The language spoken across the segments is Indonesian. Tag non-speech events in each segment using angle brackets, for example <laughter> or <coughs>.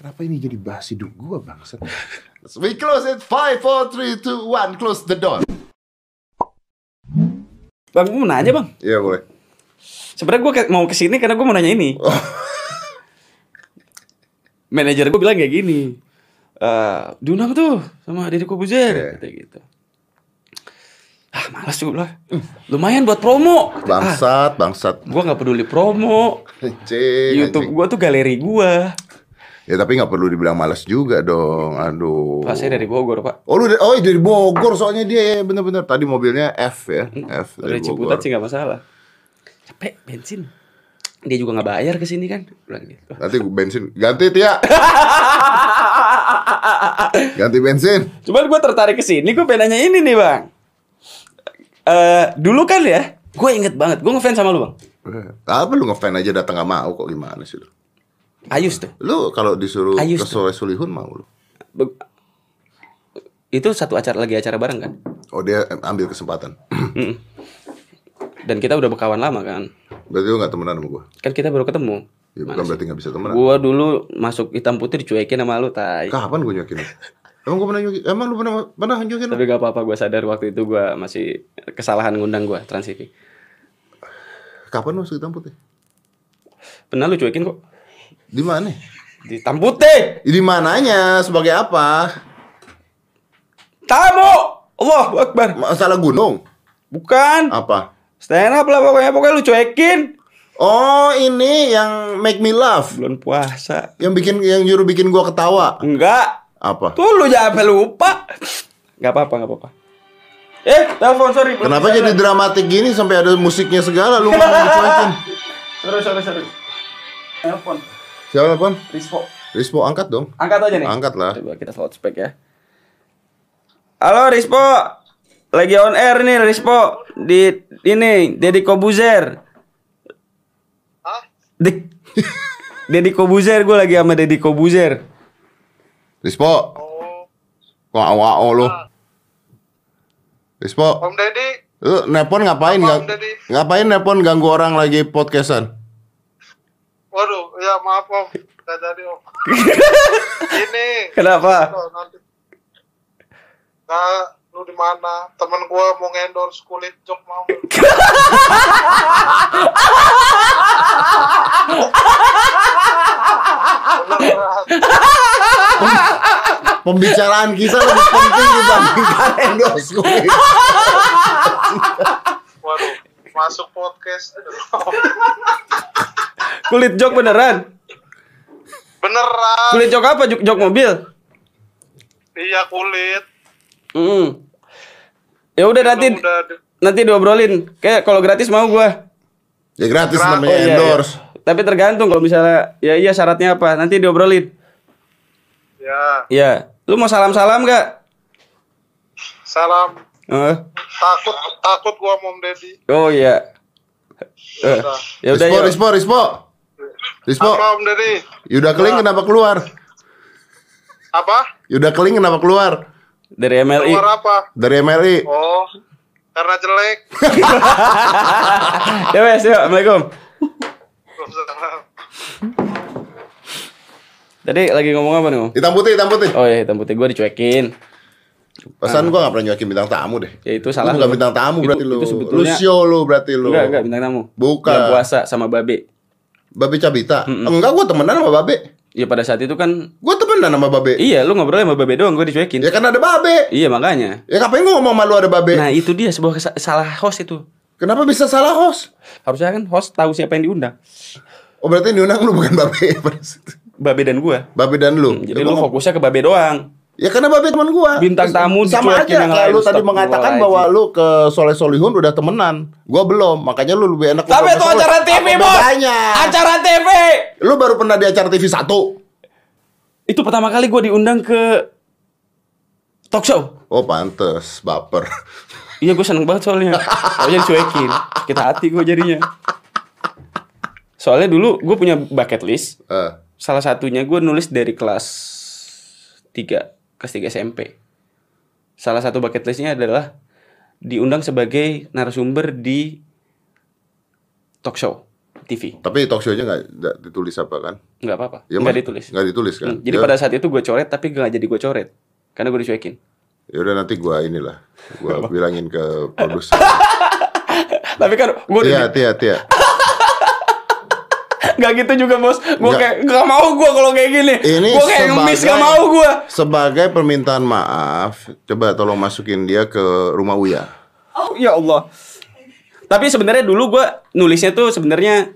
Kenapa ini jadi bahas hidup gua bangsat? <laughs> We close it. Five, four, three, two, one. Close the door. Bang, gue mau nanya bang. Iya boleh. Sebenarnya gue mau ke sini karena gue mau nanya ini. <laughs> Oh. Manajer gue bilang kayak gini. Eh, diundang tuh sama Deddy Kobuzer, Iya. kata gitu. Ah, malas juga lah. Lumayan buat promo. Ah, Bangsat, bangsat. gue nggak peduli promo. <laughs> Anjing, YouTube gue tuh galeri gue. Ya tapi nggak perlu dibilang malas juga dong. Aduh. Pak saya dari Bogor pak. Oh lu dari, oh dari Bogor soalnya dia ya bener-bener tadi mobilnya F ya F Dari dari Ciputat Bogor. sih nggak masalah. Capek bensin. Dia juga nggak bayar ke sini kan. Bilang gitu. Nanti bensin ganti Tia. <laughs> ganti bensin. Cuman gue tertarik ke sini, gue pengen nanya ini nih bang. Eh dulu kan ya, gue inget banget, gue ngefans sama lu bang. Eh, Apa lu ngefan aja datang gak mau kok gimana sih lu? Ayus tuh. Lu kalau disuruh Ayus ke Soleh Solihun mau lu? Be- itu satu acara lagi acara bareng kan. Oh dia ambil kesempatan. <clears throat> Mm. Dan kita udah berkawan lama kan. berarti lu gak temenan sama gua? Kan kita baru ketemu. Ya bukan berarti gak bisa temenan. Gua dulu masuk hitam putih dicuekin sama lu tai. Kapan gua nyokin? lu? Emang gua pernah nyokin? Emang lu pernah pernah nyokin? lu? Tapi gak apa-apa gue sadar waktu itu gue masih kesalahan ngundang gue Trans TV. Kapan masuk hitam putih? Pernah lu cuekin kok. Di mana? Di hitam putih. Di mananya? Sebagai apa? Tamu. Allah Akbar. Masalah gunung? Bukan. Apa? Stand up lah pokoknya. Pokoknya lu cuekin. Oh ini yang make me laugh Bulan puasa. Yang bikin yang nyuruh bikin gua ketawa Enggak. Apa? Tuh lu jangan lupa. Gak apa-apa, gak apa-apa. Eh, telepon sorry. Kenapa jadi jalan. dramatik gini sampai ada musiknya segala lu ngomong dicuekin Sorry, sorry, sorry. Telepon. Siapa telepon? Rispo. Rispo angkat dong Angkat aja nih. Angkat lah Coba kita loudspeak ya. Halo Rispo. Lagi on air nih Rispo di ini Deddy Kobuzer. Hah? Dik. <laughs> Deddy Kobuzer gue lagi sama Deddy Kobuzer. Rispo Oh, Kok awao lu Rispo Om Deddy. Lu nepon ngapain Om Deddy? Ngapain nepon ganggu orang lagi podcastan Waduh, ya maaf Om. Gak jadi Om. <laughs> Ini. Kenapa? Nanti. Nah, lu di mana? Temen gua mau ngendorse kulit jok mau. Pembicaraan kita lebih penting dibandingkan endorse kulit Waduh, masuk podcast. <laughs> Kulit jok beneran? Beneran. Kulit jok apa? Jok, jok mobil? Iya kulit. Hmm. Ya udah nanti udah nanti diobrolin. Kayak kalau gratis mau gua. Ya gratis Gratis. namanya iya, endorse iya. Tapi tergantung kalau misalnya ya iya syaratnya apa. Nanti diobrolin. Ya, Iya. Lu mau salam-salam gak? salam. Eh. Takut takut gua sama Om Deddy. Oh iya. Udah. ya udah Rispo. Rispo, Rispo Rispo Apa Om Deddy? Yuda Keling kenapa keluar? Apa? Yuda Keling kenapa keluar? Dari MLI. Keluar apa? Dari MLI Oh, karena jelek. <laughs> ya wes, yuk. Assalamualaikum. Tadi lagi ngomong apa nih, Om? Hitam putih, hitam putih Oh iya, hitam putih gua dicuekin. Pesan gua gak pernah nyuakin bintang tamu deh Ya itu salah. Lu bukan bintang tamu Itu- berarti lu Itu Lu sebetulnya show lu berarti lu Enggak, enggak bintang tamu. Bukan. Bulan puasa sama Babe. Babe Cabita Enggak gua temenan sama Babe Iya pada saat itu kan Gua temenan sama Babe Iya, lu ngobrol sama Babe doang, gue dicuekin. Ya kan ada Babe Iya, makanya. Ya ngapain gua ngomong sama lu ada Babe Nah, itu dia sebuah salah host itu. Kenapa bisa salah host? Harusnya kan host tahu siapa yang diundang. Oh berarti yang diundang lu bukan Babe. <laughs> Babe dan gua. Babe dan lu Jadi Ya, lu gua- fokusnya ke Babe doang. Ya karena Babe teman gua Bintang tamu Sama aja yang kayak lain. lu tadi Stop. mengatakan bahwa lu ke Soleh Solihun udah temenan Gua belum Makanya lu lebih enak Tapi itu acara TV, Bos. Acara TV. Lu baru pernah di acara TV 1 Itu pertama kali gua diundang ke talk show. Oh pantes baper <laughs> Iya, gue seneng banget soalnya. Soalnya dicuekin. Kita hati gue jadinya. Soalnya dulu gue punya bucket list. Eh, Salah satunya gue nulis dari kelas 3, kelas 3 SMP. Salah satu bucket listnya adalah diundang sebagai narasumber di talk show TV. Tapi talk show-nya gak, nggak ditulis apa kan nggak apa-apa Ya, nggak ditulis Nggak ditulis kan? Hmm, jadi Ya, pada saat itu gue coret tapi nggak jadi gue coret karena gue dicuekin ya udah nanti gua inilah. Gua bilangin ke produser. <laughs> tapi kan gue Tia, Tia, Tia. Nggak gitu juga bos. Gue kayak nggak mau gue kalau kayak gini. Ini gue kayak ngemis nggak mau gue Sebagai permintaan maaf, coba tolong masukin dia ke rumah Uya. oh, ya Allah. Tapi sebenarnya dulu gue nulisnya tuh sebenarnya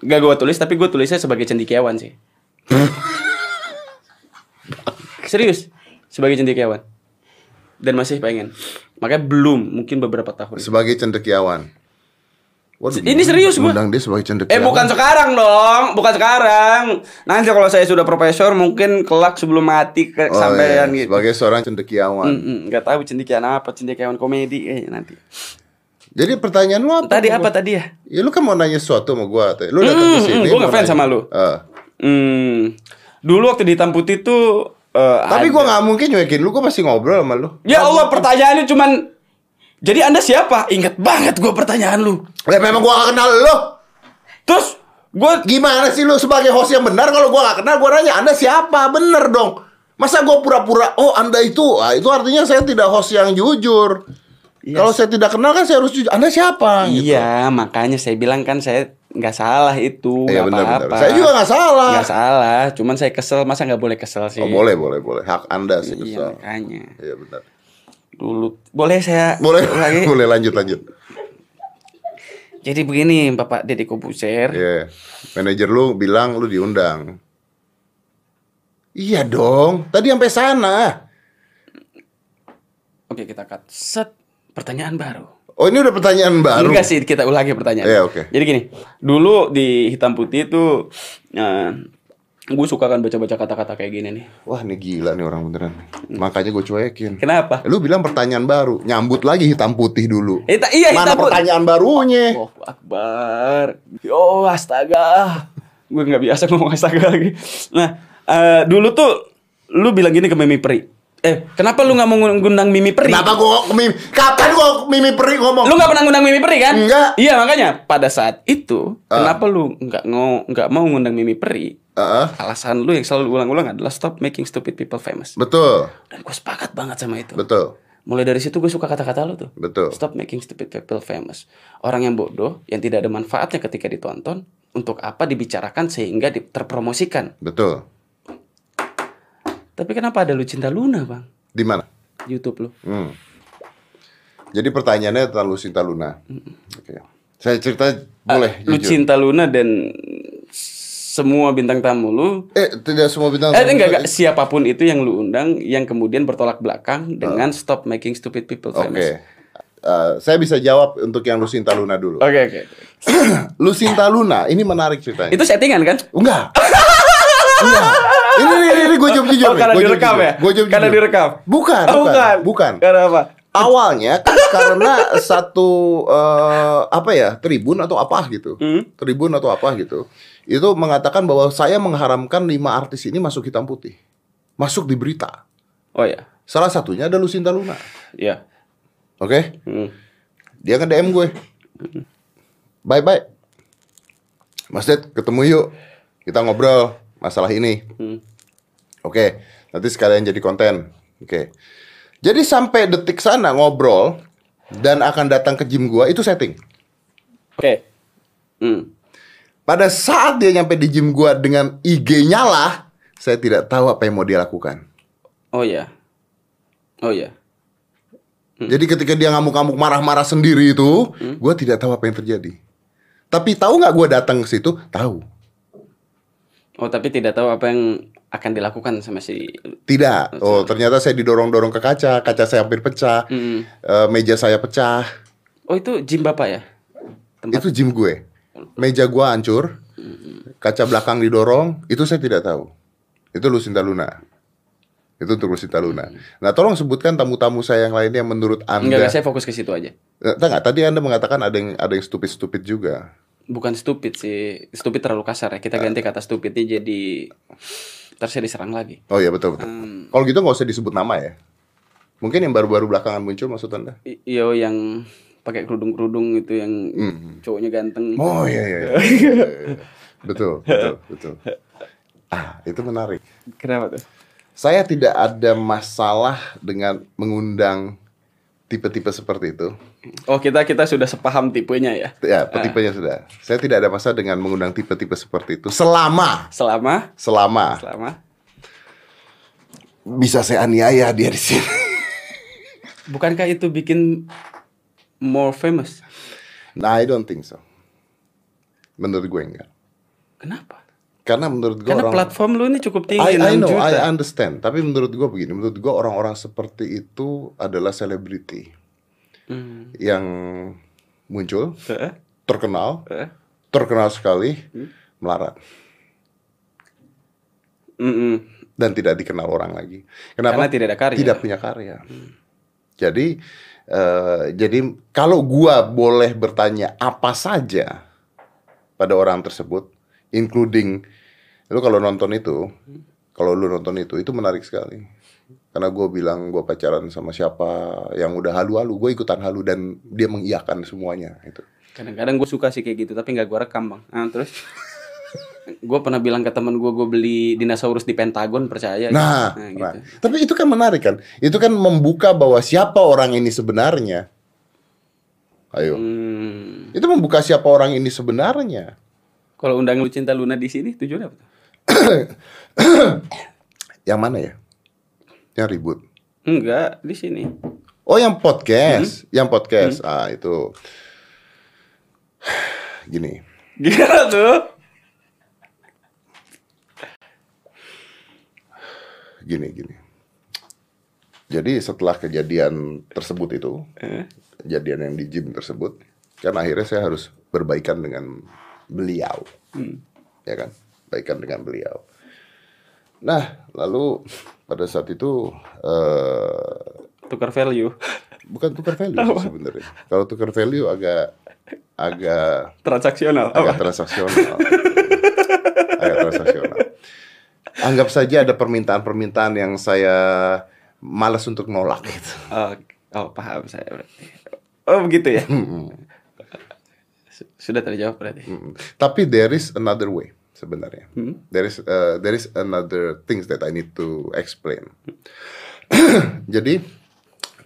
gak gue tulis tapi gue tulisnya sebagai cendikiawan sih. Serius? Sebagai cendikiawan. Dan masih pengen. Makanya belum mungkin beberapa tahun. Sebagai cendekiawan. Waduh, Ini serius gua. Undang dia sebagai cendekiawan. Eh bukan sekarang dong, bukan sekarang. Nanti kalau saya sudah profesor mungkin kelak sebelum mati ke Oh, sampean iya. gitu. Sebagai seorang cendekiawan. Mm-mm, nggak tahu cendekiawan apa, cendekiawan komedi eh nanti. Jadi pertanyaan lu apa? Tadi Gua- apa tadi ya? Ya lu kan mau nanya sesuatu sama gua. Lu datang ke Hmm, sini. gua mau ngefans sama lu. Eh. Hmm. Dulu waktu di hitam putih tuh eh, Tapi gua nggak mungkin nyuekin lu, gua masih ngobrol sama lu. Ya Allah, pertanyaannya cuman jadi Anda siapa? Ingat banget gua pertanyaan lu. Ya memang gua gak kenal lu. Terus gua Gimana sih lu sebagai host yang benar kalau gua gak kenal gua nanya Anda siapa? Bener dong. Masa gua pura-pura oh Anda itu? Ah, itu artinya saya tidak host yang jujur. Kalau saya tidak kenal kan saya harus jujur. Anda siapa? Gitu. Iya, makanya saya bilang kan saya nggak salah itu, Iya, nggak benar. apa-apa. Saya juga nggak salah. Nggak salah, cuman saya kesel, masa nggak boleh kesel sih? Oh, boleh, boleh, boleh. Hak Anda sih Iya, kesal. makanya. Iya benar. Dulu boleh saya Boleh, lagi. <laughs> boleh lanjut lanjut. Jadi begini, Bapak Deddy Kobuser. Iya. Manajer lu bilang lu diundang. Iya dong. Tadi sampai sana. Oke, kita cut. Set. Pertanyaan baru. Oh ini udah pertanyaan baru. Enggak sih, kita ulangi pertanyaan. Iya, oke. Jadi gini, dulu di hitam putih itu eh gue suka kan baca-baca kata-kata kayak gini nih. Wah ini gila nih orang beneran. Makanya gue cuekin. Kenapa? Lu bilang pertanyaan baru, nyambut lagi hitam putih dulu. Eh, ta- iya, Mana hitam putih. pertanyaan barunya? Oh, Akbar. Yo, astaga. Gue nggak biasa ngomong astaga lagi. Nah, eh, dulu tuh lu bilang gini ke Mimi Peri. Eh, kenapa lu nggak mau ngundang Mimi Peri? Kenapa gua mimi? Kapan gua mimi peri ngomong? Lu nggak pernah ngundang Mimi Peri kan? Enggak. Iya makanya pada saat itu Ah. kenapa lu nggak nggak mau ngundang Mimi Peri? Heeh. Alasan lu yang selalu ulang-ulang adalah stop making stupid people famous. betul, Dan gue sepakat banget sama itu. betul, Mulai dari situ gue suka kata-kata lu tuh. betul. Stop making stupid people famous. Orang yang bodoh, yang tidak ada manfaatnya ketika ditonton, untuk apa dibicarakan sehingga terpromosikan. Betul. Tapi kenapa ada lu cinta Luna bang? Di mana? YouTube lu. Hmm. Jadi pertanyaannya tentang Lucinta Luna. Oke. Saya cerita boleh Lu jujur. cinta Luna dan semua bintang tamu lu. Eh, tidak semua bintang. Eh tamu enggak, tadi. enggak siapa pun itu yang lu undang yang kemudian bertolak belakang dengan stop making stupid people Oke. famous. Eh, saya bisa jawab untuk yang Lucinta Luna dulu. Oke oke. <clears throat> Lucinta Luna, ini menarik ceritanya. Itu settingan kan? Enggak. Enggak. Ini ini, ini, gue jawab jujur Oh, karena direkam ya? Gua jawab Karena jujur. direkam? Bukan, Oh, bukan, bukan. Karena apa? Awalnya kan karena satu eh, apa ya tribun atau apa gitu, Hmm. tribun atau apa gitu, itu mengatakan bahwa saya mengharamkan lima artis ini masuk hitam putih, masuk di berita. Oh ya. Salah satunya ada Lucinta Luna, Iya. oke? Hmm. Dia nge DM gue, bye bye, Mas Ded ketemu yuk, kita ngobrol masalah ini. Hmm. Oke, nanti sekalian jadi konten. Oke. Jadi sampai detik sana ngobrol dan akan datang ke gym gua itu setting. Oke. Hmm. Pada saat dia nyampe di gym gua dengan IG nyala, saya tidak tahu apa yang mau dia lakukan. Oh ya. Oh ya. Jadi ketika dia ngamuk-ngamuk marah-marah sendiri itu, gua tidak tahu apa yang terjadi. Tapi tahu nggak gua datang ke situ? Tahu. Oh tapi tidak tahu apa yang akan dilakukan sama si. Tidak. Oh, ternyata saya didorong-dorong ke kaca, kaca saya hampir pecah, Hmm. Eh, meja saya pecah. Oh itu gym bapak ya? Tempat. Itu gym gue. Meja gua hancur. Kaca belakang didorong, itu saya tidak tahu. Itu Lucinta Luna. Itu untuk Lucinta Luna. Nah, tolong sebutkan tamu-tamu saya yang lainnya yang menurut Anda. enggak, saya fokus ke situ aja. Eh, enggak, tadi Anda mengatakan ada yang ada yang stupid-stupid juga. Bukan stupid sih. Stupid terlalu kasar ya. Kita ganti kata stupidnya jadi ntar saya diserang lagi. Oh iya betul betul. Hmm. Kalau gitu nggak usah disebut nama ya. Mungkin yang baru-baru belakangan muncul maksud Anda? I- Iyo yang pakai kerudung-kerudung itu yang cowoknya ganteng. Oh iya iya. iya. Iya, iya, iya. betul betul betul. Ah, itu menarik. Kenapa tuh? Saya tidak ada masalah dengan mengundang tipe-tipe seperti itu. Oh kita kita sudah sepaham tipenya ya. Ya, tipenya sudah. Saya tidak ada masalah dengan mengundang tipe-tipe seperti itu selama Selama selama selama bisa saya aniaya dia di sini. bukankah itu bikin more famous? Nah, I don't think so. Menurut gue enggak. Kenapa? Karena menurut gue Karena orang platform lu ini cukup tinggi I, I 6 know, juta. I understand. Tapi menurut gue begini, menurut gue orang-orang seperti itu adalah selebriti Hmm. yang muncul, Eh, terkenal, eh. terkenal sekali, Hmm. melarat Mm-mm. dan tidak dikenal orang lagi. Kenapa? Karena tidak ada karya. Tidak punya karya. Jadi, eh, jadi kalau gua boleh bertanya apa saja pada orang tersebut, including lu kalau nonton itu, kalau lu nonton itu, itu menarik sekali. Karena gue bilang gue pacaran sama siapa yang udah halu-halu, gue ikutan halu dan dia mengiyakan semuanya. Itu. Kadang-kadang gue suka sih kayak gitu, tapi nggak gue rekam bang. Nah, terus gue pernah bilang ke temen gue, gue beli dinosaurus di Pentagon percaya. Nah, gitu. nah, tapi itu kan menarik kan? Itu kan membuka bahwa siapa orang ini sebenarnya. Ayo, Hmm. itu membuka siapa orang ini sebenarnya. Kalau undang lu cinta Luna di sini tujuannya apa? <coughs> Yang mana ya? Yang ribut. Enggak, di sini. Oh, yang podcast, yang podcast. Ah, itu <sighs> gini. Gimana tuh? Gini, gini. Jadi setelah kejadian tersebut itu, Eh, kejadian yang di gym tersebut, kan akhirnya saya harus berbaikan dengan beliau, ya kan, baikan dengan beliau. Nah, lalu pada saat itu eh, tukar value. bukan tukar value sebenarnya. Kalau tukar value agak agak Transaksional. agak Apa? transaksional, agak transaksional. Anggap saja ada permintaan-permintaan yang saya malas untuk nolak gitu. Oh, oh, paham saya berarti. Oh, begitu ya? Su- Sudah terjawab berarti. Tapi there is another way sebenarnya. Hmm. There is uh, there is another things that I need to explain. <clears throat> Jadi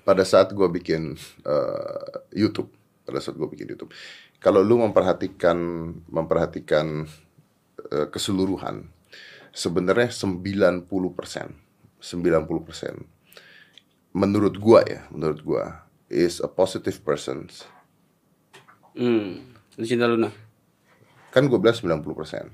pada saat gue bikin uh, YouTube, pada saat gue bikin YouTube, kalau lu memperhatikan memperhatikan uh, keseluruhan, sebenarnya 90 persen, 90 persen, menurut gua ya, menurut gua is a positive person. Hmm. Luna? Kan gue bilang 90 persen.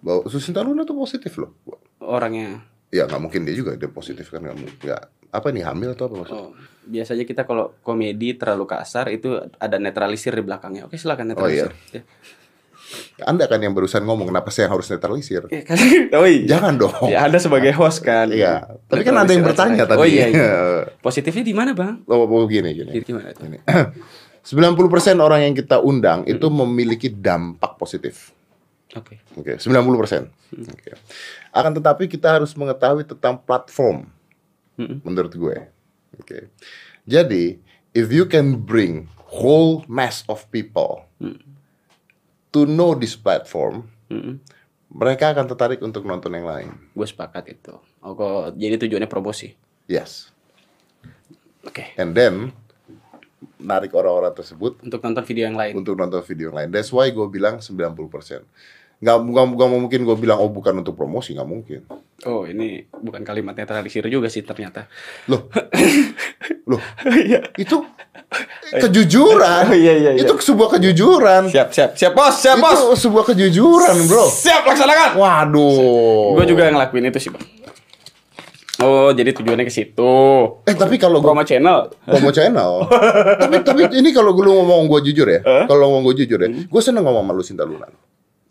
Bahwa Susinta Luna tuh positif loh. Orangnya. Ya nggak mungkin dia juga dia positif kan nggak mungkin. Nggak- apa nih hamil atau apa maksudnya? Oh, biasanya kita kalau komedi terlalu kasar itu ada netralisir di belakangnya. Oke, silakan netralisir. Ya. Anda kan yang barusan ngomong kenapa saya harus netralisir? Ya, kan? <laughs> Oh iya. Jangan dong. Ya, ada sebagai host kan. Iya. Tapi kan ada yang bertanya tadi. Oh iya. iya. <laughs> Positifnya di mana, Bang? Oh, oh, gini. Jadi gimana tuh? Gini. <clears throat> 90% orang yang kita undang itu memiliki dampak positif. Oke. Oke, 90%. Oke. Akan tetapi kita harus mengetahui tentang platform. Mm-mm. Menurut gue. Oke. Jadi, if you can bring whole mass of people to know this platform, Mm-mm. mereka akan tertarik untuk nonton yang lain. Gue sepakat itu. Oh, kok jadi tujuannya promosi. Yes. Oke. And then narik orang-orang tersebut Untuk nonton video yang lain. untuk nonton video yang lain. That's why gue bilang 90%. Nggak, nggak, nggak mungkin gue bilang, oh bukan untuk promosi, nggak mungkin. Oh, ini bukan kalimat netralisir juga sih ternyata. Loh, <laughs> loh, Iya. itu kejujuran. Oh, iya, iya, iya. Itu sebuah kejujuran. Siap, siap, siap, bos, siap, itu bos. sebuah kejujuran, bro. Siap, laksanakan. Waduh. Gue juga ngelakuin itu sih, Bang. Oh, jadi tujuannya ke situ. Eh tapi kalau Promo channel. promo channel. <laughs> tapi tapi ini kalau gue ngomong gue jujur ya. Kalau ngomong gue jujur ya, gue seneng ngomong sama lu Sinta Luna.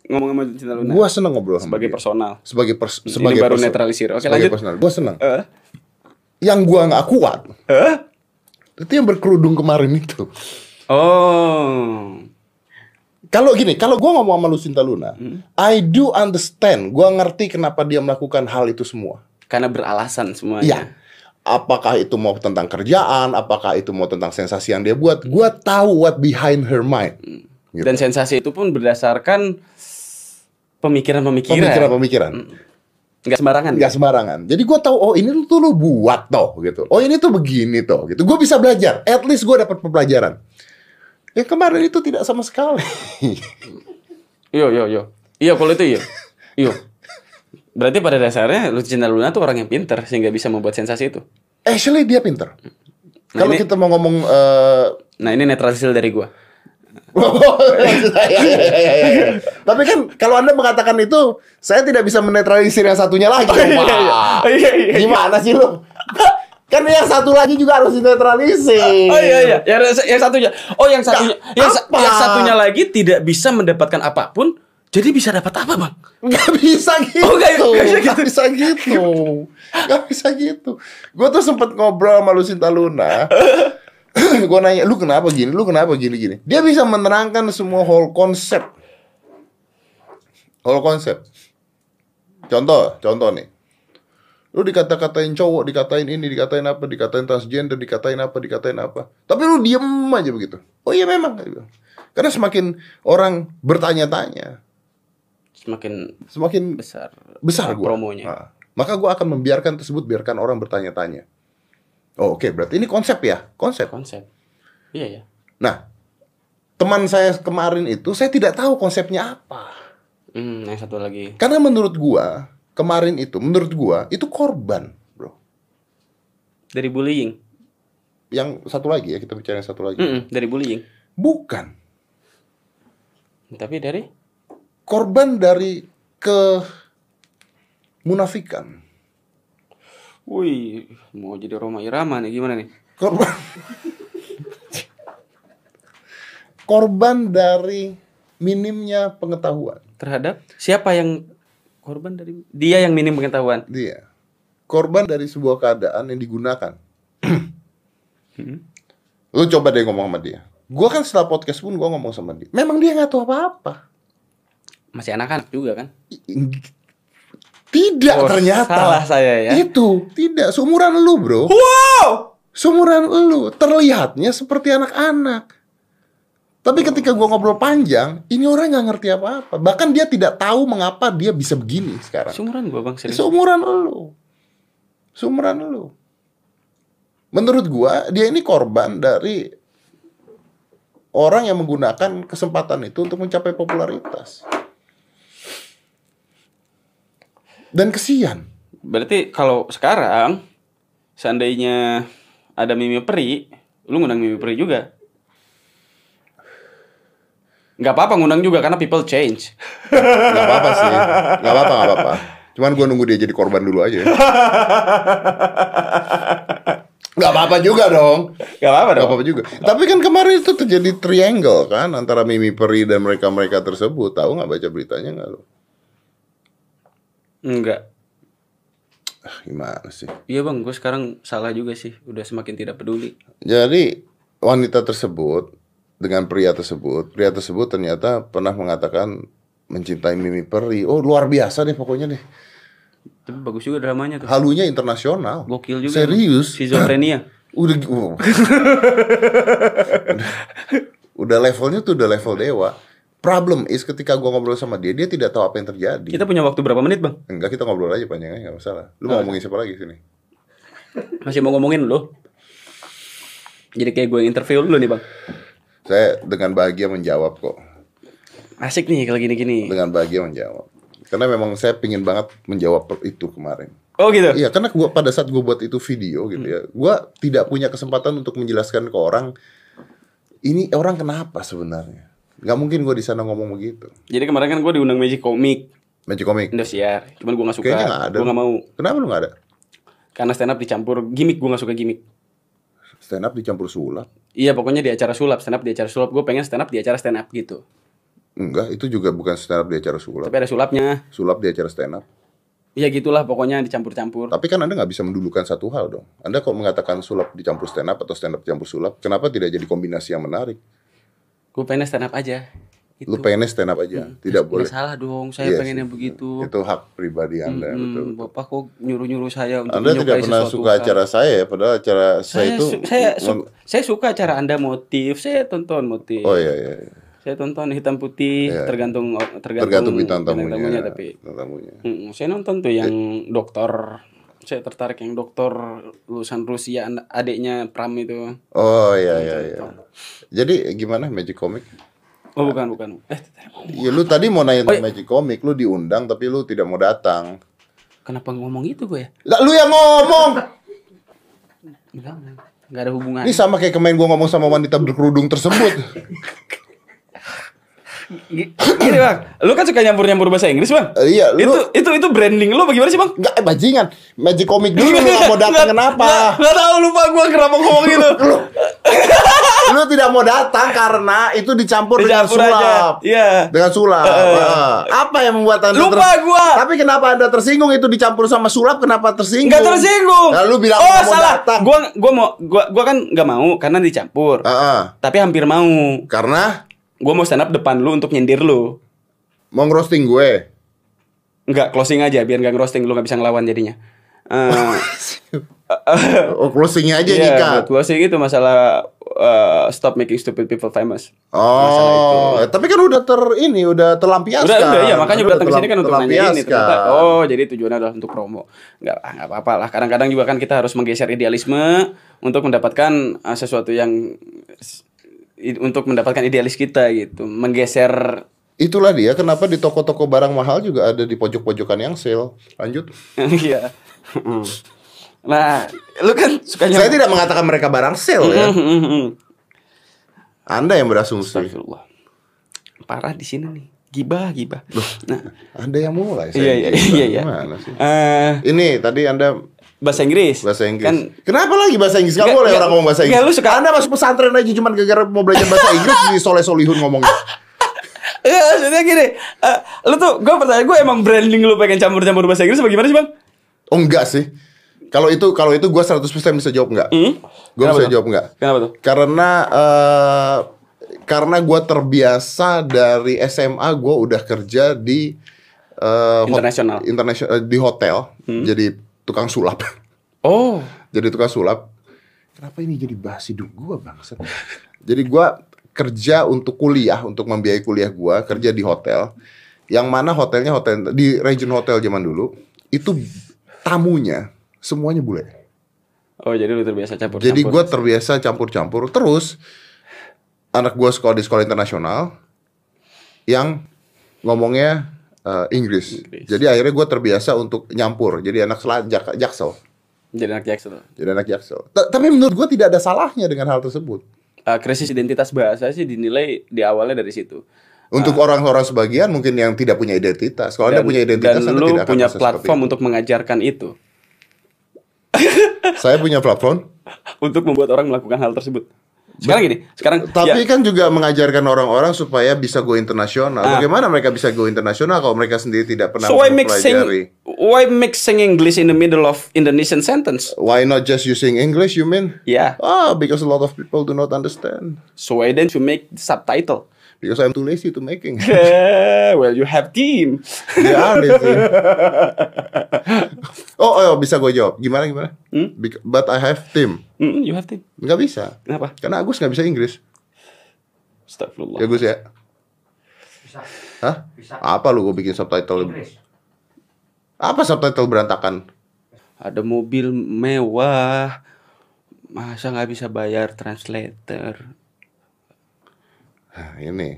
Ngomong sama Cinta Luna. Gue seneng ngobrol sama sebagai dia. personal. sebagai pers- Ini sebagai baru perso- netralisir. Oke, sebagai lanjut. personal. Gue seneng. Eh? Yang gue nggak kuat Eh? itu yang berkerudung kemarin itu. Oh. Kalau gini, kalau gue ngomong sama Lucinta Luna, Hmm. I do understand. Gue ngerti kenapa dia melakukan hal itu semua. Karena beralasan semuanya. Iya. Apakah itu mau tentang kerjaan, apakah itu mau tentang sensasi yang dia buat, gue tahu what behind her mind. Gitu. Dan sensasi itu pun berdasarkan pemikiran-pemikiran. Pemikiran-pemikiran. Nggak sembarangan. nggak sembarangan. Jadi gue tahu oh ini tuh lu buat toh gitu. Oh ini tuh begini toh gitu. Gue bisa belajar. At least gue dapat pembelajaran. Ya kemarin itu tidak sama sekali. Iya, iya, iya. Iya, kalau <laughs> itu iya. Iya. Berarti pada dasarnya Lucinta Luna tuh orang yang pinter sehingga bisa membuat sensasi itu. Actually dia pinter. Nah, Kalau kita mau ngomong eh, Nah, ini netralisil dari gua. Ya, ya, ya, ya, ya. Tapi kan kalau Anda mengatakan itu, saya tidak bisa menetralisir yang satunya lagi. <laughs> Iya, iya. Gimana sih lu? <laughs> Kan yang satu lagi juga harus dinetralisir. Oh iya iya, yang, yang satunya. Oh yang satunya, yang, yang satunya lagi tidak bisa mendapatkan apa pun. Jadi bisa dapat apa, Bang? Gak bisa gitu. Oh, nggak- nggak bisa Nggak bisa gitu. Gak bisa gitu. Gue tuh sempet ngobrol sama Lucinta Luna. <laughs> gue nanya, lu kenapa gini? Lu kenapa gini gini? Dia bisa menerangkan semua whole konsep. Whole konsep. Contoh, contoh nih. Lu dikata-katain cowok, dikatain ini, dikatain apa, dikatain transgender, dikatain apa, dikatain apa. Tapi lu diem aja begitu. Oh iya memang. Karena semakin orang bertanya-tanya, Semakin semakin besar besar gua. promonya. Nah, maka gua akan membiarkan tersebut biarkan orang bertanya-tanya. Oh, oke, berarti ini konsep ya, konsep. Konsep. Iya ya. Nah, teman saya kemarin itu saya tidak tahu konsepnya apa. Hmm, yang satu lagi. Karena menurut gua kemarin itu, menurut gua itu korban, bro. Dari bullying. Yang satu lagi ya kita bicara yang satu lagi. Mm-mm, dari bullying. Bukan Tapi dari korban dari ke munafikan. Wih, mau jadi Roma Irama nih gimana nih? Korban korban dari minimnya pengetahuan. Terhadap siapa yang korban dari dia yang minim pengetahuan. Dia korban dari sebuah keadaan yang digunakan. Lu coba deh ngomong sama dia. Gua kan setelah podcast pun gua ngomong sama dia. Memang dia nggak tahu apa-apa. Masih anak-anak juga kan? Tidak Oh, ternyata. salah saya ya. Itu tidak seumuran lu, Bro. Wow! Seumuran lu terlihatnya seperti anak-anak. Tapi ketika gua ngobrol panjang, ini orang nggak ngerti apa-apa. Bahkan dia tidak tahu mengapa dia bisa begini sekarang. Sumuran gua Bang serius. Seumuran lu. Seumuran lu. Menurut gua dia ini korban dari orang yang menggunakan kesempatan itu untuk mencapai popularitas. Dan kesian. Berarti kalau sekarang seandainya ada Mimi Peri, lu ngundang Mimi Peri juga. Nggak apa-apa ngundang juga karena people change. <laughs> Gak apa-apa sih. Gak apa-apa, gak apa-apa. Cuman gua nunggu dia jadi korban dulu aja. Gak apa-apa juga dong. Gak apa-apa Gak apa-apa juga. Tapi kan kemarin itu terjadi triangle kan antara Mimi Peri dan mereka-mereka tersebut. Tahu nggak baca beritanya nggak lo? Enggak. Ah, gimana sih? Iya bang, gue sekarang salah juga sih. Udah semakin tidak peduli. Jadi wanita tersebut dengan pria tersebut, pria tersebut ternyata pernah mengatakan mencintai Mimi Peri. Oh luar biasa nih pokoknya nih. Tapi bagus juga dramanya tuh. Halunya internasional. Gokil juga. Serius? Schizophrenia. <clears throat> Udah, uh. udah, udah levelnya tuh udah level dewa. Problem is ketika gua ngobrol sama dia, dia tidak tahu apa yang terjadi. Kita punya waktu berapa menit bang? Enggak kita ngobrol aja panjang aja nggak masalah. Lu Oh, mau ngomongin siapa lagi sini? Masih mau ngomongin lo? Jadi kayak gue interview dulu nih bang. Saya dengan bahagia menjawab kok. Asik nih kalau gini-gini. Dengan bahagia menjawab. Karena memang saya pingin banget menjawab itu kemarin. Oh gitu. Iya, karena gua pada saat gua buat itu video gitu ya, gua tidak punya kesempatan untuk menjelaskan ke orang ini orang kenapa sebenarnya. Nggak mungkin gua di sana ngomong begitu. Jadi kemarin kan gue diundang Magic Comic Magic Comic. Indosiar. Cuman gue gak suka. Kayaknya nggak ada. Gue gak mau. Kenapa lu nggak ada? Karena stand up dicampur gimmick. Gue gak suka gimmick. Stand up dicampur sulap. Iya pokoknya di acara sulap. Stand up di acara sulap. Gue pengen stand up di acara stand up gitu. Enggak, itu juga bukan stand up di acara sulap. Tapi ada sulapnya. Sulap di acara stand up. Iya gitulah pokoknya dicampur-campur. Tapi kan Anda nggak bisa mendulukan satu hal dong. Anda kok mengatakan sulap dicampur stand up atau stand up dicampur sulap, kenapa tidak jadi kombinasi yang menarik? Gue pengen stand up aja. Gitu. Lu pengennya stand up aja, tidak Nggak boleh. salah dong. Saya Iya pengennya begitu. Itu hak pribadi Anda, Hmm, betul. Bapak kok nyuruh-nyuruh saya untuk Anda tidak pernah suka hal. acara saya ya, padahal acara saya, saya, itu su- saya, su- saya suka cara anda motif saya tonton motif Oh iya iya. iya. Saya tonton hitam putih Iya. tergantung tergantung, Tergantung bintang bintang tamunya. tapi Bintang tamunya. Mm, saya nonton tuh yang dokter saya tertarik yang dokter lulusan Rusia adiknya Pram itu. Oh iya iya iya. Jadi gimana Magic Comic? Oh bukan bukan. Eh Ya lu tadi mau nanya Oh, tentang Magic Comic, lu diundang tapi lu tidak mau datang. kenapa ngomong itu gue ya? Lah lu yang ngomong. Enggak, enggak ada hubungan. Ini sama kayak kemarin gua ngomong sama wanita berkerudung tersebut. <laughs> Gini bang, lu kan suka nyampur-nyampur bahasa Inggris bang? Eh, iya, lu- Itu itu itu branding lu bagaimana sih bang? Enggak, eh, bajingan. Magic Comic dulu lu gak mau datang kenapa? Gak, tahu lupa gue kenapa ngomong gitu. lu tidak mau datang karena itu dicampur, dengan Dicampur aja. sulap. Iya. Dengan sulap. Heeh. Apa yang membuat Anda Lupa gua. Tapi kenapa Anda tersinggung itu dicampur sama sulap? Kenapa tersinggung? Enggak tersinggung. Nah, lu bilang oh mau salah. datang. Gua gua mau gua gua kan nggak mau karena dicampur. Heeh. Tapi hampir mau. Karena Gua mau stand up depan lu untuk nyindir lu. mau ngerosting gue. Enggak, closing aja biar enggak ngerosting lu nggak bisa ngelawan jadinya. Eh, <laughs> Oh, closingnya aja nikah. buat closing itu masalah eh, stop making stupid people famous. Oh, tapi kan udah ter ini udah terlampiaskan. Udah, udah, iya makanya gue Udah datang ke sini kan untuk nanya ini ternyata. Oh, jadi tujuannya adalah untuk promo. Enggak, ah, enggak apa-apa lah. Kadang-kadang juga kan kita harus menggeser idealisme untuk mendapatkan eh, sesuatu yang untuk mendapatkan idealis kita gitu. Menggeser Itulah dia kenapa di toko-toko barang mahal juga ada di pojok-pojokan yang sale. Lanjut. <laughs> Iya. nah, lu kan sukanya Saya tidak mengatakan mereka barang sale ya. Anda yang berasumsi. Astagfirullah. Parah di sini nih. Gibah, gibah. Nah, Anda yang mulai. iya iya iya iya. Gimana sih? Eh, Ini tadi Anda bahasa Inggris. bahasa Inggris. Kan Kenapa lagi bahasa Inggris? Gak boleh orang ngomong bahasa Inggris. lu suka- Anda masuk pesantren aja cuma gara-gara mau belajar bahasa Inggris <laughs> di soleh solihun ngomongnya. Iya, maksudnya gini. eh, lu tuh, gue pertanyaan gue emang branding lu pengen campur-campur bahasa Inggris apa gimana sih bang? Oh enggak sih. Kalau itu kalau itu gue 100% bisa jawab enggak. Hmm? Gue bisa tuh? jawab enggak. Kenapa tuh? Karena eh karena gue terbiasa dari SMA gue udah kerja di hot- Internasional. internasional di hotel jadi tukang sulap. Oh, <laughs> jadi tukang sulap. Kenapa ini jadi bahas hidup gue bangsa jadi gue kerja untuk kuliah untuk membiayai kuliah gue kerja di hotel. Yang mana hotelnya hotel di region hotel zaman dulu itu tamunya semuanya bule. Oh jadi lu terbiasa campur. jadi gue terbiasa campur-campur. Terus anak gue sekolah di sekolah internasional yang ngomongnya eh, Inggris. Inggris. Jadi akhirnya gue terbiasa untuk nyampur. Jadi anak sela- jak- jaksel. jadi anak jaksel. Jadi anak jaksel. Ta- Tapi menurut gue tidak ada salahnya dengan hal tersebut. Eh, krisis identitas bahasa sih dinilai di awalnya dari situ. Untuk orang-orang sebagian mungkin yang tidak punya identitas. Kalau anda punya identitas, dan anda lu tidak akan punya bisa platform untuk mengajarkan itu. Saya punya platform. <laughs> untuk membuat orang melakukan hal tersebut. Sekarang gini, sekarang Tapi ya, kan juga mengajarkan orang-orang supaya bisa go internasional. Ah. Bagaimana mereka bisa go internasional kalau mereka sendiri tidak pernah so why mixing why mixing English in the middle of Indonesian sentence? Why not just using English, you mean? Yeah. Ah, because a lot of people do not understand. So why don't you make subtitle? Because I'm too lazy to making. <laughs> well, you have team. They are lazy. <laughs> oh, oh, bisa gue jawab. Gimana gimana? Hmm? But I have team. Mm, you have team. Nggak bisa. Kenapa? Karena Agus nggak bisa Inggris. Astagfirullah. Ya Gus ya. Bisa. Hah? Bisa. Apa lu gue bikin subtitle? Inggris. Apa subtitle berantakan? Ada mobil mewah. Masa nggak bisa bayar translator? Nah, ini.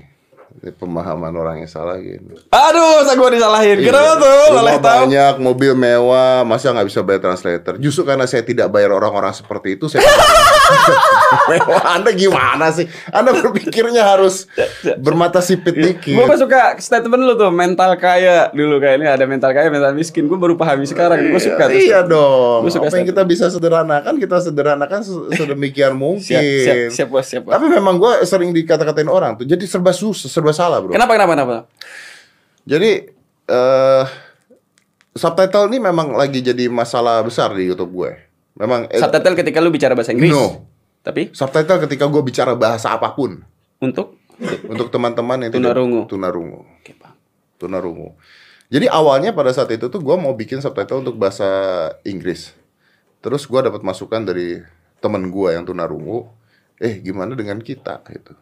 Ini pemahaman orang yang salah gini. Aduh, masa gue disalahin. Kenapa tuh? Tahu. banyak, mobil mewah, masa nggak bisa bayar translator? Justru karena saya tidak bayar orang-orang seperti itu, saya. <laughs> Anda gimana sih? Anda berpikirnya harus bermata sipit dikit. Gue suka statement lu tuh mental kaya dulu kayaknya ada mental kaya mental miskin gue baru pahami sekarang gue suka tuh. Iya dong. Gua suka Apa yang kita bisa sederhanakan, kita sederhanakan se- sedemikian mungkin. siap siap siap bos siap bos. Tapi memang gue sering dikata-katain orang tuh, jadi serba susah, serba salah bro. Kenapa kenapa kenapa? Jadi eh subtitle ini memang lagi jadi masalah besar di YouTube gue. Memang eh, Subtitle ketika lu bicara bahasa Inggris. No. Tapi subtitle ketika gue bicara bahasa apa pun untuk untuk teman-teman yang Tunarungu. tunarungu, Oke, Bang. tunarungu. Jadi awalnya pada saat itu tuh gue mau bikin subtitle untuk bahasa Inggris. Terus gue dapat masukan dari temen gue yang tunarungu, eh gimana dengan kita gitu.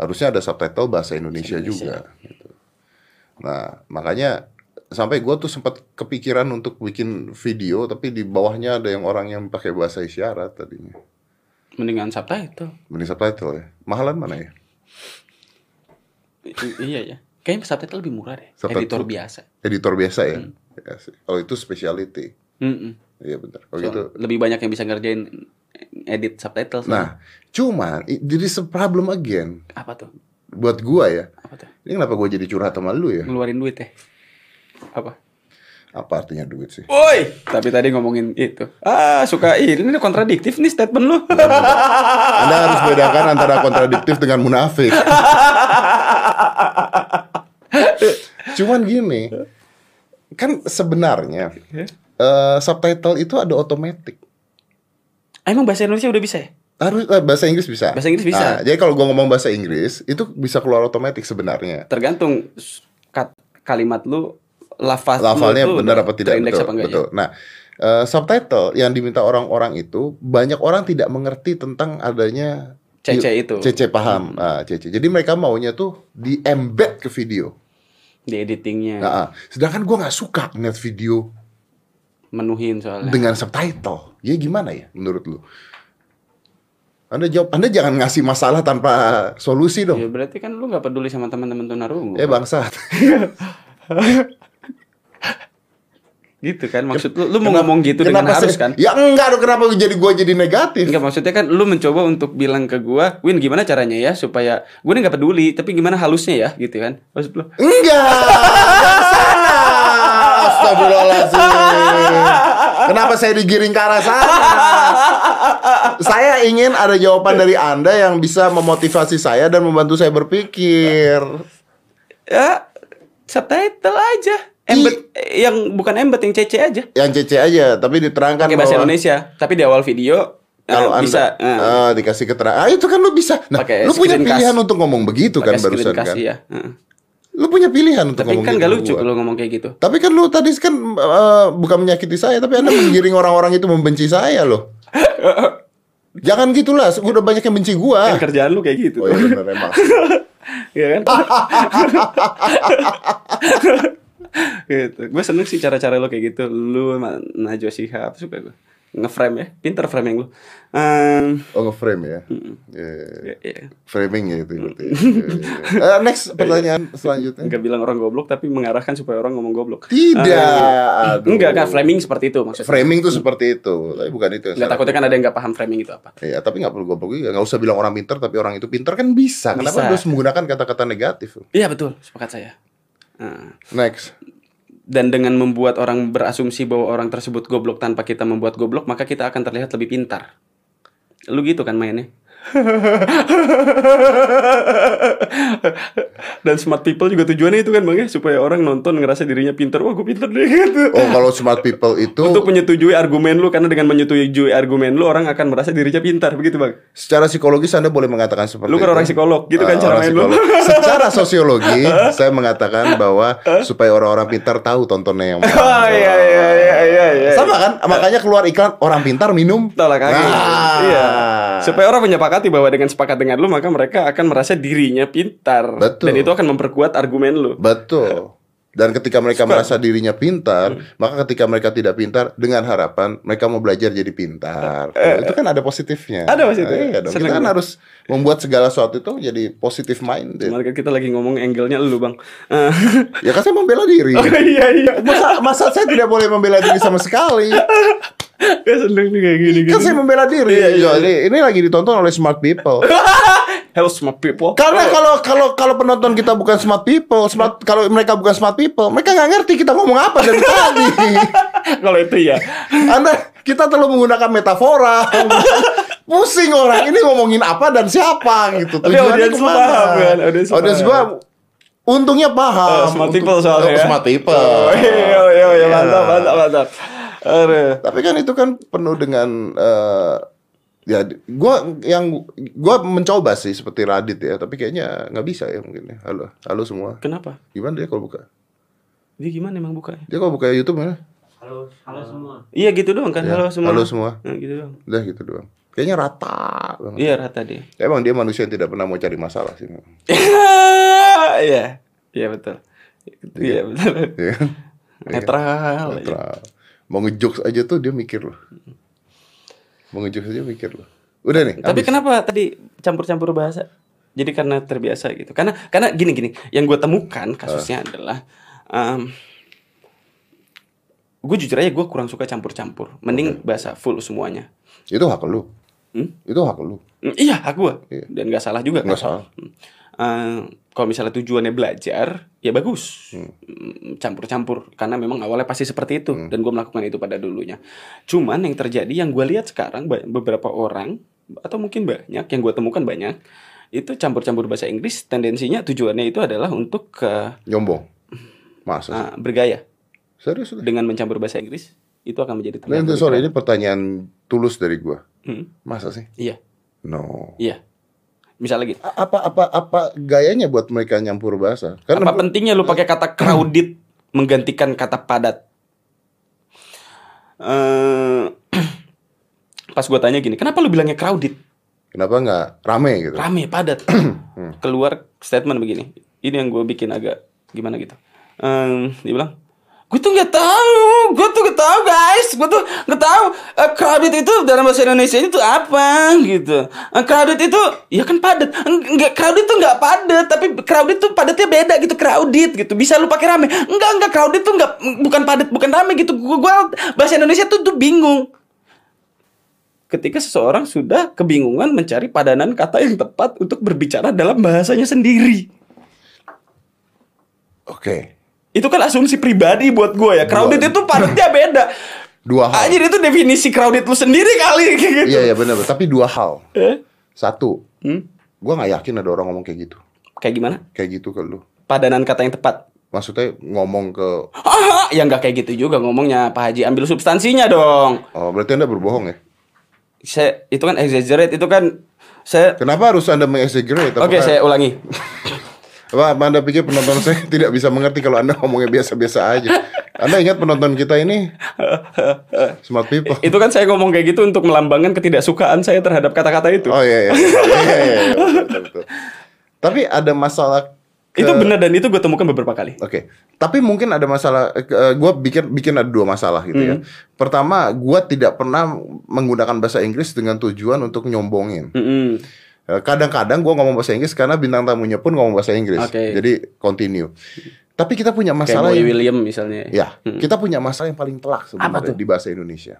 harusnya ada subtitle bahasa Indonesia, juga. Gitu. Nah makanya sampai gue tuh sempat kepikiran untuk bikin video, tapi di bawahnya ada yang orang yang pakai bahasa isyarat tadinya. Mendingan subtitle. Mending subtitle ya. Mahalan mana ya? I- iya ya. Kayaknya subtitle lebih murah deh. Subtitle- Editor biasa. Editor biasa ya. Ya sih. Kalau itu speciality. Mm-mm. Iya benar. Kalau So, gitu. lebih banyak yang bisa ngerjain edit subtitle. Nah, cuman a problem again apa tuh? buat gua ya. Apa tuh? Ini kenapa gua jadi curhat sama lu ya? Ngeluarin duit ya? Apa? Apa artinya duit sih? Woi, tapi tadi ngomongin itu. Ah, suka ini ini kontradiktif nih statement lu. <laughs> Anda harus bedakan antara kontradiktif dengan munafik. <laughs> Cuman gini, kan sebenarnya eh, subtitle itu ada otomatis. Emang bahasa Indonesia udah bisa ya? Harus eh, bahasa Inggris bisa. Bahasa Inggris bisa. Nah, jadi kalau gua ngomong bahasa Inggris itu bisa keluar otomatis sebenarnya. Tergantung kat- kalimat lu lafaz Lafalnya benar apa tidak betul. apa enggak ya? betul. Nah, eh, subtitle yang diminta orang-orang itu banyak orang tidak mengerti tentang adanya CC itu. Hmm. CC paham. Ah, CC. Jadi mereka maunya tuh di embed ke video. Di editingnya Nah, ah. sedangkan gua nggak suka ngeliat video menuhin soalnya. dengan subtitle. Ya gimana ya menurut lu? Anda jawab, Anda jangan ngasih masalah tanpa solusi Ya dong. berarti kan lu nggak peduli sama teman-teman tunarungu. Eh bangsat. <laughs> Gitu kan maksud lu lu mau ngomong gitu dengan Kenapa harus kan? Ya enggak dong, kenapa jadi gua jadi negatif? Enggak maksudnya kan lu mencoba untuk bilang ke gua, Win gimana caranya ya supaya gua ini nggak peduli, tapi gimana halusnya ya gitu kan? Maksud lu? Enggak. Astagfirullahaladzim. Kenapa saya digiring ke arah sana? Saya ingin ada jawaban dari Anda yang bisa memotivasi saya dan membantu saya berpikir. Ya subtitle aja. Embed eh, yang bukan embed yang CC aja. Yang CC aja, tapi diterangkan Pakai bahasa bahwa Indonesia, tapi di awal video kalau eh, Anda bisa eh, eh, dikasih keterangan, ah itu kan lu bisa. Nah, Pakai lu punya pilihan untuk ngomong begitu kan pakai barusan kan? screencast, ya. Heeh. Lu punya pilihan untuk Tapi ngomong kan gitu gak ke lucu kalau ngomong kayak gitu. Tapi kan lu tadi kan eh, bukan menyakiti saya, tapi Anda menggiring orang-orang itu membenci saya loh. <laughs> Jangan gitulah, udah banyak yang benci gua. Kan kerjaan lu kayak gitu. Oh iya benar emang. <laughs> Iya kan? <laughs> <laughs> gitu. Gue seneng sih cara-cara lo kayak gitu. Lu Najwa Shihab suka gue. Nge-frame ya. Pinter framing lu. Ehm, Oh nge-frame ya. Iya, ya, ya. Framing ya itu. Iya, iya. <laughs> Eh, next pertanyaan selanjutnya. Enggak bilang orang goblok tapi mengarahkan supaya orang ngomong goblok. Tidak. Eh, Aduh. enggak kan framing seperti itu maksudnya. Framing tuh seperti itu, tapi bukan itu Enggak takutnya kan ada yang enggak paham framing itu apa. Iya, tapi nggak perlu goblok juga. Nggak usah bilang orang pintar, tapi orang itu pintar kan bisa. Kenapa Bisa. harus menggunakan kata-kata negatif? Iya betul, sepakat saya. Nah, Next. dan dengan membuat orang berasumsi bahwa orang tersebut goblok tanpa kita membuat goblok, maka kita akan terlihat lebih pintar. Lu gitu kan mainnya. <laughs> dan smart people juga tujuannya itu kan bang ya supaya orang nonton ngerasa dirinya pintar wah gue pintar deh gitu Oh, kalau smart people itu untuk menyetujui argumen lu karena dengan menyetujui argumen lu orang akan merasa dirinya pintar begitu bang secara psikologis Anda boleh mengatakan seperti lu kan itu. orang psikolog gitu kan Ah, cara main lu. <laughs> Secara sosiologi, saya mengatakan bahwa supaya orang-orang pintar tahu tontonnya yang mana. oh iya iya iya iya iya Sama kan? Makanya keluar iklan orang pintar minum tolak kaki. Nah. Iya. Supaya orang menyepakati bahwa dengan sepakat dengan lu maka mereka akan merasa dirinya pintar. Betul. Dan itu akan memperkuat argumen lu. Betul. <laughs> Dan ketika mereka merasa dirinya pintar, Hmm. maka ketika mereka tidak pintar, dengan harapan mereka mau belajar jadi pintar. itu kan ada positifnya. Eh, Ada positif. Iya dong. Seneng Kita kan harus membuat segala sesuatu itu jadi positif mind. Cuma kan kita lagi ngomong angle-nya lu, Bang. Eh, Ya kan saya membela diri. <laughs> oh iya iya. Masa, masa saya tidak boleh membela diri sama sekali? <laughs> <laughs> Gue seneng nih kayak gini Kan gini. saya membela diri. Iya, iya, Jadi, ini lagi ditonton oleh smart people. <laughs> Hello smart people. Karena kalau kalau kalau penonton kita bukan smart people, smart kalau mereka bukan smart people, mereka nggak ngerti kita ngomong apa dari <laughs> tadi. kalau itu ya. Anda kita terlalu menggunakan metafora. Pusing orang ini ngomongin apa dan siapa gitu. Tapi Tujuannya ke mana? paham kan? Paham. gua untungnya paham. Oh, smart people soalnya ya. Smart people. Oh, iya iya iya Iya. mantap mantap mantap. Tapi kan itu kan penuh dengan eh, ya gua yang gua mencoba sih seperti Radit ya, tapi kayaknya nggak bisa ya mungkin ya. Halo, halo semua. Kenapa? Gimana dia kalau buka? Dia gimana emang bukanya? Dia kalau buka YouTube mana? Halo, halo semua. Iya gitu doang kan. Ya, Halo semua. halo semua. Nah, gitu doang. Udah gitu doang. Kayaknya rata banget. Iya rata dia. Emang dia manusia yang tidak pernah mau cari masalah sih. <laughs> Iya. Iya betul. Iya betul. Iya kan? Netral. aja. Mau ngejokes aja tuh dia mikir loh. Mau ngejokes aja mikir loh. Udah nih. Tapi habis. kenapa tadi campur-campur bahasa? Jadi karena terbiasa gitu. Karena karena gini gini. Yang gue temukan kasusnya Ah. adalah gue jujur aja gue kurang suka campur-campur. Mending bahasa full semuanya. Itu hak lu. Hmm? Itu hak lu. Mm, Iya hak gue. Iya. Dan nggak salah juga. Nggak kan? salah. Hmm. Eh, kalau misalnya tujuannya belajar, ya bagus. Hmm. Mm, Campur-campur karena memang awalnya pasti seperti itu Hmm. dan gue melakukan itu pada dulunya. Cuman yang terjadi yang gue lihat sekarang beberapa orang atau mungkin banyak yang gue temukan banyak itu campur-campur bahasa Inggris tendensinya tujuannya itu adalah untuk ke Nyombong. Masa ah, bergaya Serius dengan mencampur bahasa Inggris itu akan menjadi Nah, terlalu sorry, ini pertanyaan tulus dari gua. Hmm, Masa sih? iya No. iya misalnya gitu A- Apa apa apa gayanya buat mereka nyampur bahasa? Kan apa pentingnya lu pakai kata crowded menggantikan kata padat? Eh <clears throat> pas gue tanya gini kenapa lu bilangnya crowded? Kenapa nggak rame gitu? rame padat. <clears throat> Keluar statement begini. Ini yang gue bikin agak gimana gitu. Em, dia bilang gue tuh nggak tahu. Gue tuh nggak tahu guys. Gue tuh nggak tahu Eh, crowded itu dalam bahasa Indonesia itu apa gitu. Eh, crowded itu ya kan padat. Nggak crowded tuh nggak padat tapi crowded tuh padatnya beda gitu crowded gitu. Bisa lu pakai rame. Enggak enggak crowded tuh nggak bukan padat bukan rame gitu. Gue bahasa Indonesia tuh tuh bingung. Ketika seseorang sudah kebingungan mencari padanan kata yang tepat untuk berbicara dalam bahasanya sendiri. Oke. Itu kan asumsi pribadi buat gue ya. Crowded Dua. itu padatnya beda. <laughs> Dua hal. Aja itu definisi crowded lu sendiri kali kayak <laughs> gitu. Iya iya benar. Tapi dua hal. Eh? Satu, Hmm? gua nggak yakin ada orang ngomong kayak gitu. Kayak gimana? Kayak gitu ke lu. Padanan kata yang tepat. Maksudnya ngomong ke Ah, ya nggak kayak gitu juga ngomongnya Pak Haji ambil substansinya dong. Oh, berarti Anda berbohong ya? Saya itu kan exaggerate itu kan saya Kenapa harus Anda mengexaggerate? Oke, Apakah- saya ulangi. Apa apa Anda pikir penonton saya <laughs> tidak bisa mengerti kalau Anda ngomongnya biasa-biasa aja? Anda ingat penonton kita ini <laughs> smart people. Itu kan saya ngomong kayak gitu untuk melambangkan ketidaksukaan saya terhadap kata-kata itu. Oh iya iya. Iya iya. iya, betul, betul, betul. Tapi ada masalah ke- Itu benar dan itu gue temukan beberapa kali. Oke, tapi mungkin ada masalah. gue bikin bikin ada dua masalah gitu ya. Hmm. Pertama, gue tidak pernah menggunakan bahasa Inggris dengan tujuan untuk nyombongin. Mm-mm. Eh, Kadang-kadang gue ngomong bahasa Inggris karena bintang tamunya pun ngomong bahasa Inggris. Oke. Jadi continue. Tapi kita punya Kayak masalah Boy yang, William misalnya. ya, kita punya masalah yang paling telak tuh? sebenarnya di bahasa Indonesia.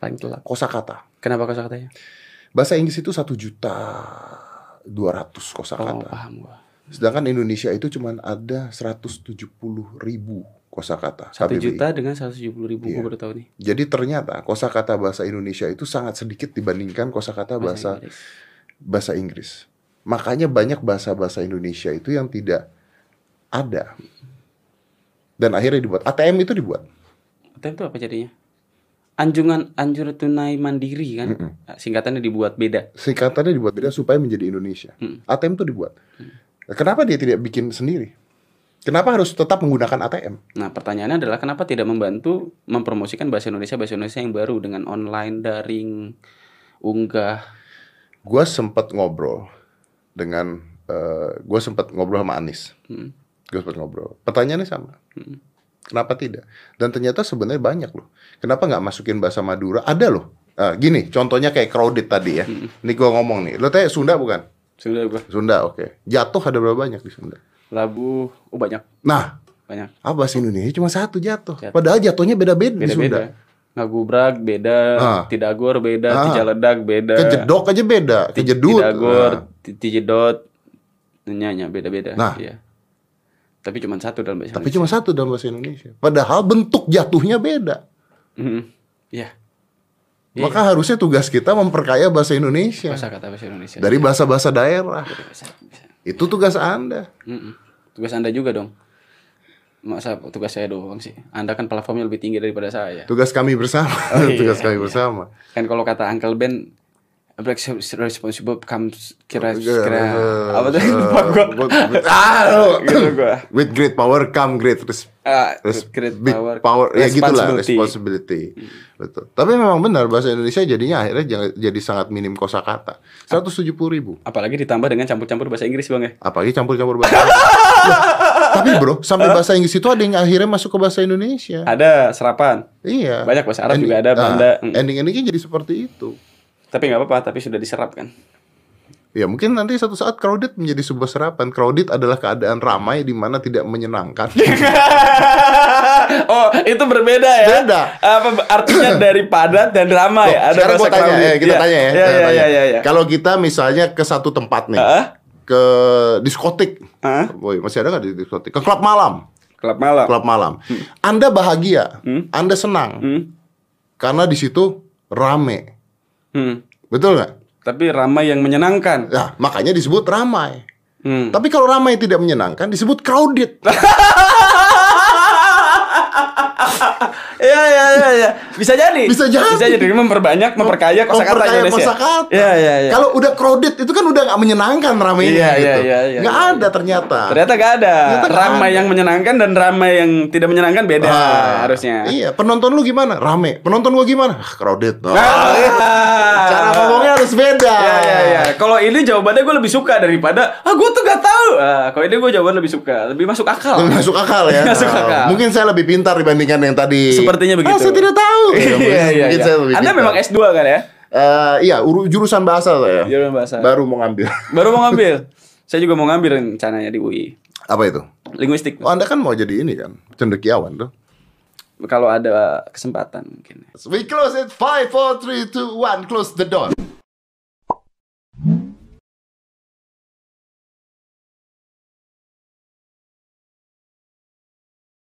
Paling telak. Kosakata. Kenapa kosa katanya? Bahasa Inggris itu satu juta dua ratus Oh, kosakata. paham gua. Sedangkan Indonesia itu cuma ada 170 ribu kosakata. Satu juta dengan 170 ribu Iya. gue baru tahu nih. Jadi ternyata kosakata bahasa Indonesia itu sangat sedikit dibandingkan kosakata bahasa Inggris. Bahasa Inggris. Makanya banyak bahasa-bahasa Indonesia itu yang tidak ada. Dan akhirnya dibuat ATM itu dibuat. ATM itu apa jadinya? Anjungan anjur tunai mandiri kan? Singkatannya dibuat beda. Singkatannya dibuat beda supaya menjadi Indonesia. Mm. ATM itu dibuat. Kenapa dia tidak bikin sendiri? Kenapa harus tetap menggunakan ATM? Nah, pertanyaannya adalah kenapa tidak membantu mempromosikan bahasa Indonesia bahasa Indonesia yang baru dengan online daring unggah Gue sempat ngobrol dengan gue sempat ngobrol sama Anis. Hmm. Gue sempat ngobrol. Pertanyaannya sama. Kenapa tidak? Dan ternyata sebenarnya banyak loh. Kenapa nggak masukin bahasa Madura? Ada loh. Ah, gini, contohnya kayak crowded tadi ya. Ini gue ngomong nih. Lo tanya Sunda bukan? sudah gua Sunda, oke. Jatuh ada berapa banyak di Sunda? labu oh banyak Nah, banyak apa bahasa Indonesia cuma satu jatuh. Jatuh. Padahal jatuhnya beda-beda di Sunda. Ngagubrak beda Ah. tidagor beda Ah. tijaledak beda Kejedok aja beda, kejedut. tidagor Nah, ti- tijedot nyanya beda-beda Nah. iya tapi cuma satu dalam bahasa tapi cuma satu dalam bahasa Indonesia. Padahal bentuk jatuhnya beda. Mhm. iya Iya. Maka harusnya tugas kita memperkaya bahasa Indonesia bahasa kata bahasa Indonesia dari bahasa-bahasa daerah. Bahasa- bisa. Itu tugas Anda. Mm-mm. tugas anda juga dong masa tugas saya doang sih. Anda kan platformnya lebih tinggi daripada saya. Tugas kami bersama. Oh, iya, <laughs> tugas kami iya. bersama. kan kalau kata Uncle Ben responsible comes kira Iya, kira eh, apa tuh? Eh, <laughs> lupa gua. with- ah, <laughs> gitu gua. With great power come great res- res- great big power, power. Ya gitulah responsibility. responsibility. Betul. Tapi memang benar bahasa Indonesia jadinya akhirnya jadi sangat minim kosakata. 170 ribu. Apalagi ditambah dengan campur-campur bahasa Inggris bang ya? Apalagi campur-campur bahasa Inggris. Tapi bro sampai bahasa Inggris itu ada yang akhirnya masuk ke bahasa Indonesia ada serapan iya Banyak bahasa Arab juga ada, ah, Belanda. Mm. ending-endingnya jadi seperti itu tapi nggak apa-apa tapi sudah diserap kan Ya mungkin nanti satu saat crowded menjadi sebuah serapan. Crowded adalah keadaan ramai di mana tidak menyenangkan. <laughs> oh itu berbeda ya Beda. apa artinya <coughs> dari padat dan ramai Loh, ada sekarang bahasa gua tanya, crowded. ya, kita Iya. tanya ya. Iya, iya, tanya. iya, iya, iya. Kalau kita misalnya ke satu tempat nih, Hah? Ke diskotik, Hah? Boy, masih ada nggak di diskotik? Ke klub malam, klub malam klub malam. Anda bahagia, Anda senang, Hmm. karena di situ rame, Hmm. betul nggak? tapi ramai yang menyenangkan Nah, makanya disebut ramai. Hmm. Tapi kalau ramai tidak menyenangkan, disebut crowded. <laughs> Iya iya iya iya. Bisa jadi. Bisa jadi. Bisa jadi memperbanyak, memperkaya kosakata Memperkaya Indonesia. kosakata. Iya iya iya. Kalau udah crowded itu kan udah nggak menyenangkan ramainya Iya, gitu. iya, iya, iya, nggak iya. ada ternyata. Ternyata gak ada. Ternyata ramai ada. yang menyenangkan dan ramai yang tidak menyenangkan beda Ah, harusnya. Iya, penonton lu gimana? Rame. Penonton gua gimana? Ah, crowded. Oh, Ah. Cara ngomongnya harus beda. Iya iya iya. Kalau ini jawabannya gue lebih suka daripada ah gue tuh gak tahu. Ah, kalau ini gue jawaban lebih suka, lebih masuk akal. Lebih Masuk akal ya. Masuk akal. Mungkin saya lebih pintar dibandingkan yang tadi. Sepertinya begitu. Ah, saya tidak tahu. Ya, Iya iya iya. Anda memang S2 kan ya? Eh, iya, uru- jurusan bahasa saya. Jurusan bahasa. Baru mau ngambil. <laughs> Baru mau ngambil. Saya juga mau ngambil rencananya di UI. Apa itu? Linguistik. Oh, Anda kan mau jadi ini kan, cendekiawan tuh. Kalau ada kesempatan mungkin. We close it. Five, four, three, two, one. Close the door.